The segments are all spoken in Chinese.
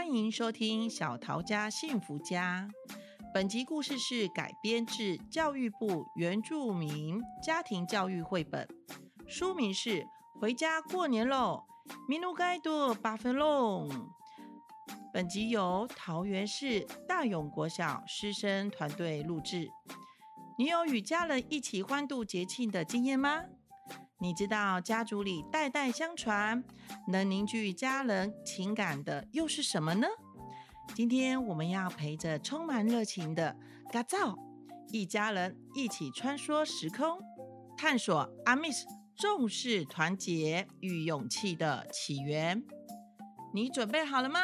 欢迎收听《小桃家幸福家》。本集故事是改编自教育部原住民家庭教育绘本，书名是《回家过年喽》。米努盖多巴芬隆。本集由桃园市大勇国小师生团队录制。你有与家人一起欢度节庆的经验吗？你知道家族里代代相传，能凝聚家人情感的又是什么呢？今天我们要陪着充满热情的嘎造一家人一起穿梭时空，探索阿密斯重视团结与勇气的起源。你准备好了吗？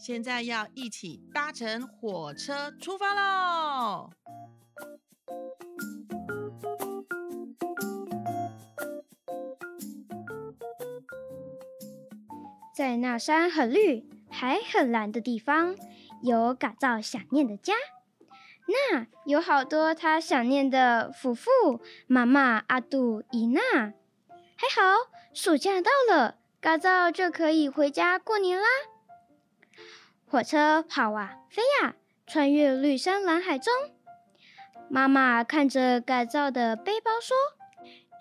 现在要一起搭乘火车出发喽！在那山很绿、海很蓝的地方，有嘎造想念的家。那有好多他想念的夫妇、妈妈、阿杜、伊娜。还好，暑假到了，嘎造就可以回家过年啦。火车跑啊飞啊，穿越绿山蓝海中。妈妈看着改造的背包说。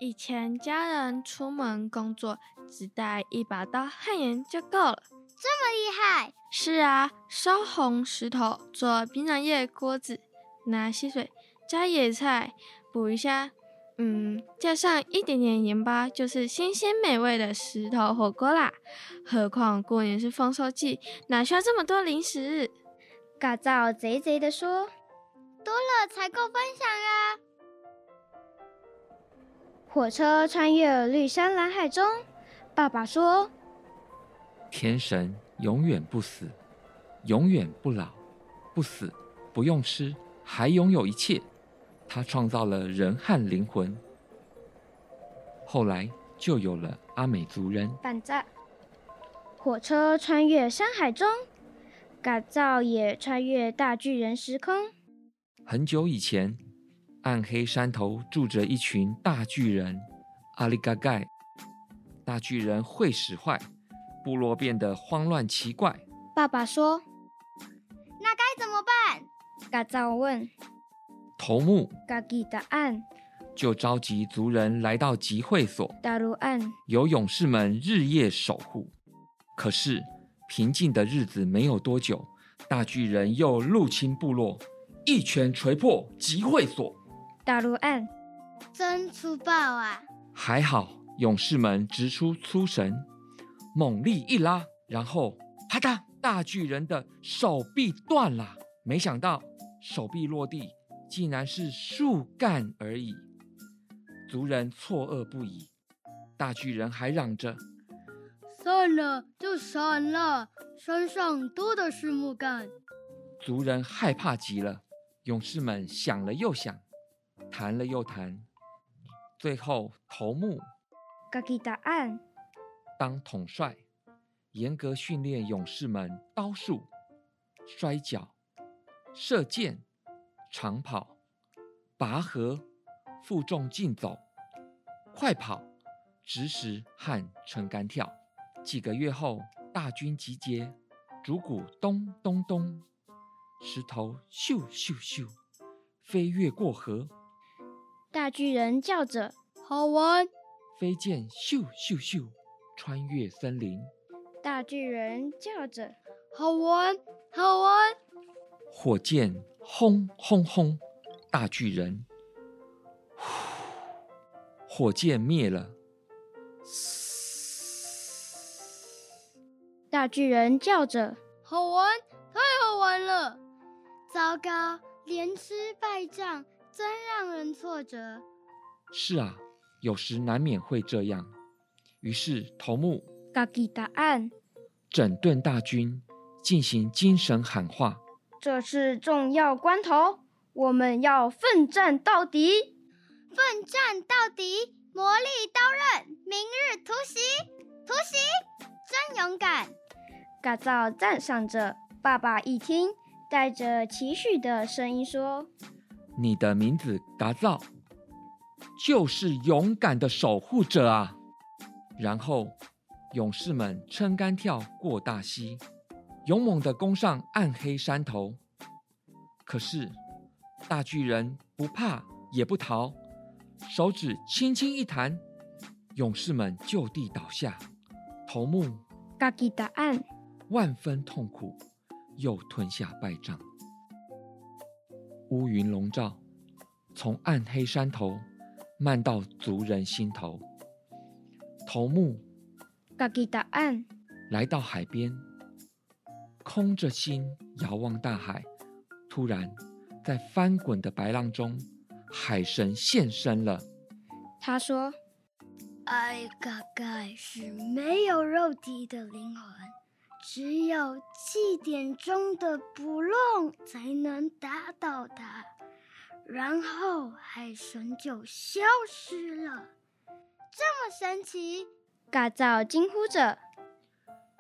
以前家人出门工作只带一把刀和盐就够了，这么厉害？是啊，烧红石头做槟榔叶锅子，拿溪水加野菜补一下，嗯，加上一点点盐巴，就是新鲜美味的石头火锅啦。何况过年是丰收季，哪需要这么多零食？嘎造贼贼的说：“多了才够分享啊！”火车穿越绿山蓝海中，爸爸说：“天神永远不死，永远不老，不死，不用吃，还拥有一切。他创造了人和灵魂，后来就有了阿美族人。”反正火车穿越山海中，改造也穿越大巨人时空。很久以前。暗黑山头住着一群大巨人，阿里嘎盖。大巨人会使坏，部落变得慌乱奇怪。爸爸说：“那该怎么办？”嘎造问。头目嘎给答案。就召集族人来到集会所。答案。有勇士们日夜守护。可是平静的日子没有多久，大巨人又入侵部落，一拳锤破集会所。大陆岸，真粗暴啊！还好，勇士们直出粗绳，猛力一拉，然后啪嗒，大巨人的手臂断了。没想到手臂落地，竟然是树干而已。族人错愕不已。大巨人还嚷着：“算了就散了，山上多的是木干。”族人害怕极了。勇士们想了又想。谈了又谈，最后头目嘎吉答案当统帅，严格训练勇士们刀术、摔跤、射箭、长跑、拔河、负重竞走、快跑、直石和撑杆跳。几个月后，大军集结，竹鼓咚咚咚，石头咻咻咻，飞跃过河。大巨人叫着：“好玩！”飞剑咻咻咻，穿越森林。大巨人叫着：“好玩，好玩！”火箭轰轰轰，大巨人，呼，火箭灭了。大巨人叫着：“好玩，太好玩了！”糟糕，连吃败仗。真让人挫折。是啊，有时难免会这样。于是头目嘎吉答案整顿大军，进行精神喊话。这是重要关头，我们要奋战到底！奋战到底！魔力刀刃，明日突袭！突袭！真勇敢！嘎造赞赏着。爸爸一听，带着期许的声音说。你的名字嘎造，就是勇敢的守护者啊！然后，勇士们撑杆跳过大溪，勇猛地攻上暗黑山头。可是大巨人不怕也不逃，手指轻轻一弹，勇士们就地倒下。头目嘎吉答案，万分痛苦，又吞下败仗。乌云笼罩，从暗黑山头漫到族人心头。头目嘎吉答案，来到海边，空着心遥望大海。突然，在翻滚的白浪中，海神现身了。他说。爱大概是没有肉体的灵魂，只有祭典中的卜弄才能打倒它，然后海神就消失了。这么神奇！嘎造惊呼着。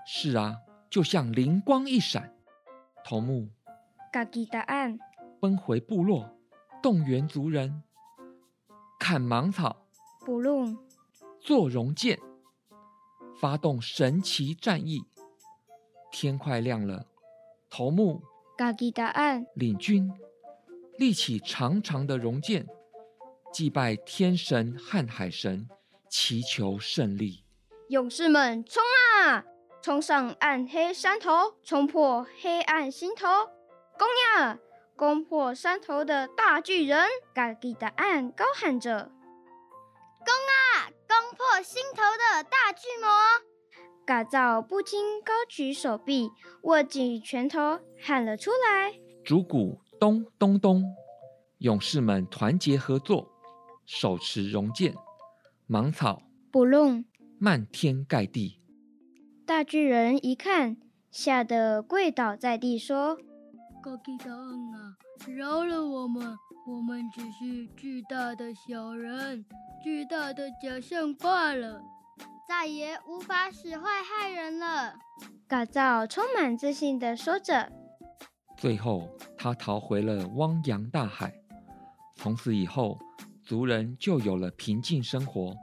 是啊，就像灵光一闪。头目嘎吉答案，奔回部落，动员族人，砍芒草，卜弄。做戎剑，发动神奇战役。天快亮了，头目嘎吉答案领军，立起长长的龙剑，祭拜天神和海神，祈求胜利。勇士们冲啊！冲上暗黑山头，冲破黑暗心头，攻呀！攻破山头的大巨人！嘎吉答案高喊着。攻啊！攻破心头的大巨魔！嘎造不禁高举手臂，握紧拳头，喊了出来：“竹鼓咚咚咚！”勇士们团结合作，手持戎剑，芒草卜弄，漫天盖地。大巨人一看，吓得跪倒在地，说：“高吉答案啊，饶了我们！我们只是巨大的小人。”巨大的假象罢了，再也无法使坏害人了。嘎造充满自信的说着。最后，他逃回了汪洋大海。从此以后，族人就有了平静生活，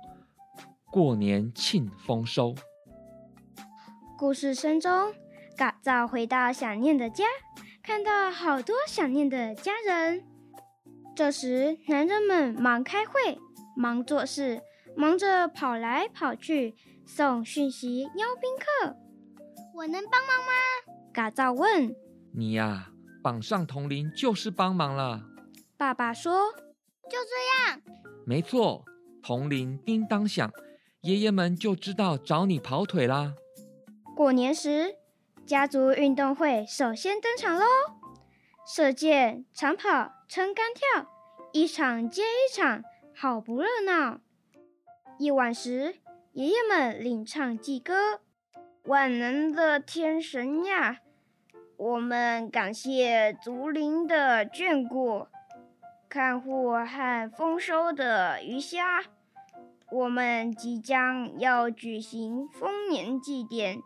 过年庆丰收。故事声中，嘎造回到想念的家，看到好多想念的家人。这时，男人们忙开会。忙做事，忙着跑来跑去送讯息、邀宾客。我能帮忙吗？嘎造问。你呀，绑上铜铃就是帮忙了。爸爸说。就这样。没错，铜铃叮当响，爷爷们就知道找你跑腿啦。过年时，家族运动会首先登场喽！射箭、长跑、撑杆跳，一场接一场。好不热闹！夜晚时，爷爷们领唱祭歌：“万能的天神呀，我们感谢竹林的眷顾，看护和丰收的鱼虾。我们即将要举行丰年祭典，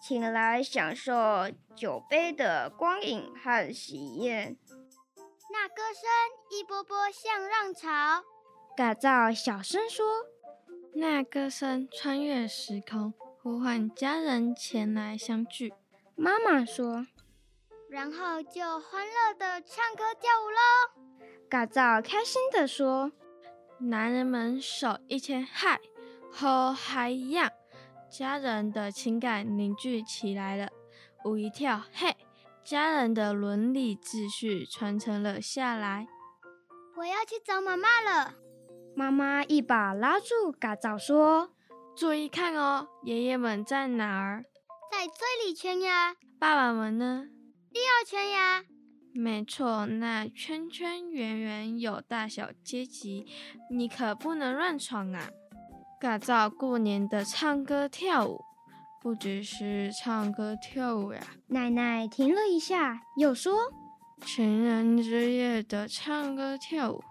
请来享受酒杯的光影和喜宴。”那歌声一波波向浪潮。改造小声说：“那歌声穿越时空，呼唤家人前来相聚。”妈妈说：“然后就欢乐的唱歌跳舞喽。”嘎造开心的说：“男人们手一牵，嗨，吼嗨呀！家人的情感凝聚起来了。舞一跳，嘿，家人的伦理秩序传承了下来。”我要去找妈妈了。妈妈一把拉住嘎造，说：“注意看哦，爷爷们在哪儿？在最里圈呀。爸爸们呢？第二圈呀。没错，那圈圈圆圆有大小阶级，你可不能乱闯啊！嘎造过年的唱歌跳舞，不只是唱歌跳舞呀。”奶奶停了一下，又说：“情人之夜的唱歌跳舞。”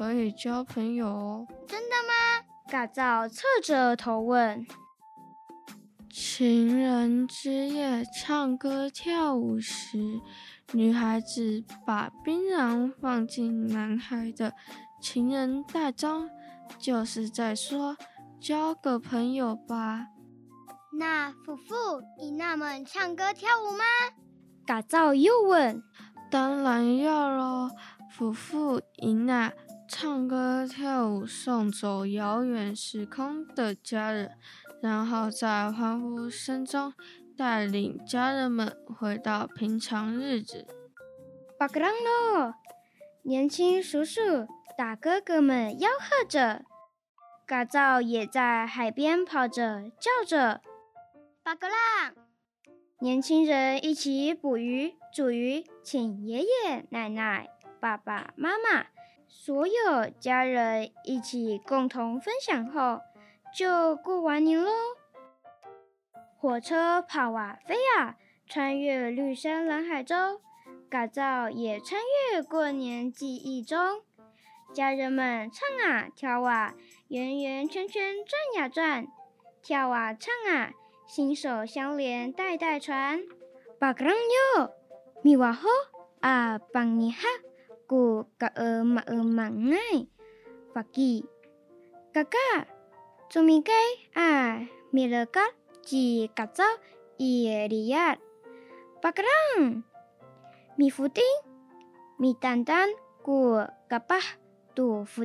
可以交朋友哦？真的吗？嘎造侧着头问。情人之夜唱歌跳舞时，女孩子把槟榔放进男孩的情人袋中，就是在说交个朋友吧？那夫妇与他们唱歌跳舞吗？嘎造又问：“当然要喽！”夫妇伊娜唱歌跳舞，送走遥远时空的家人，然后在欢呼声中带领家人们回到平常日子。巴格朗诺，年轻叔叔、大哥哥们吆喝着。嘎造也在海边跑着，叫着：“巴格朗！”年轻人一起捕鱼、煮鱼，请爷爷奶奶、爸爸妈妈、所有家人一起共同分享后，就过完年喽。火车跑啊飞啊，穿越绿山蓝海中，改造也穿越过年记忆中。家人们唱啊跳啊。圆圆圈圈转呀转，跳啊唱啊，心手相连代代传。巴格朗哟，米瓦吼啊，邦尼哈，古嘎尔马尔马爱，法基，嘎嘎，做米该啊，米勒嘎吉嘎造伊利亚，巴格朗，米福丁，米丹丹古嘎巴杜福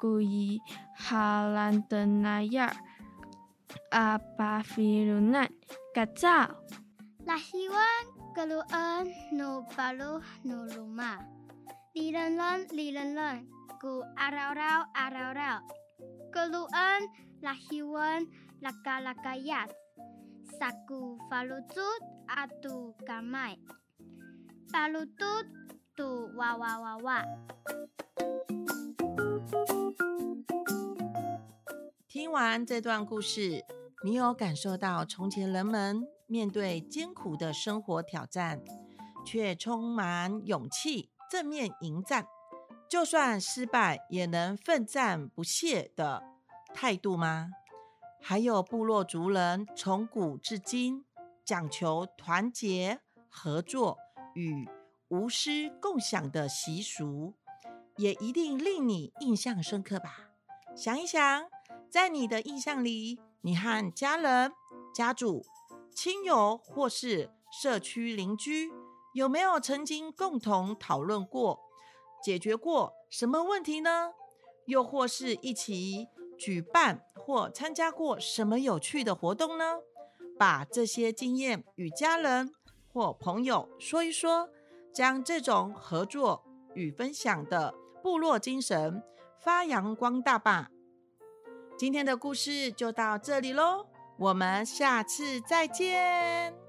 尔明马拉赫吉杜古杜松努巴菲龙安，哈那奈哟，吉嘎亚尔弗赖古吉阿听完这段故事，你有感受到从前人们面对艰苦的生活挑战，却充满勇气，正面迎战，就算失败也能奋战不懈的态度吗？还有部落族人从古至今讲求团结、合作与无私共享的习俗，也一定令你印象深刻吧？想一想，在你的印象里，你和家人、家族、亲友或是社区邻居，有没有曾经共同讨论过、解决过什么问题呢？又或是一起举办或参加过什么有趣的活动呢？把这些经验与家人或朋友说一说，将这种合作与分享的部落精神发扬光大吧。今天的故事就到这里喽，我们下次再见。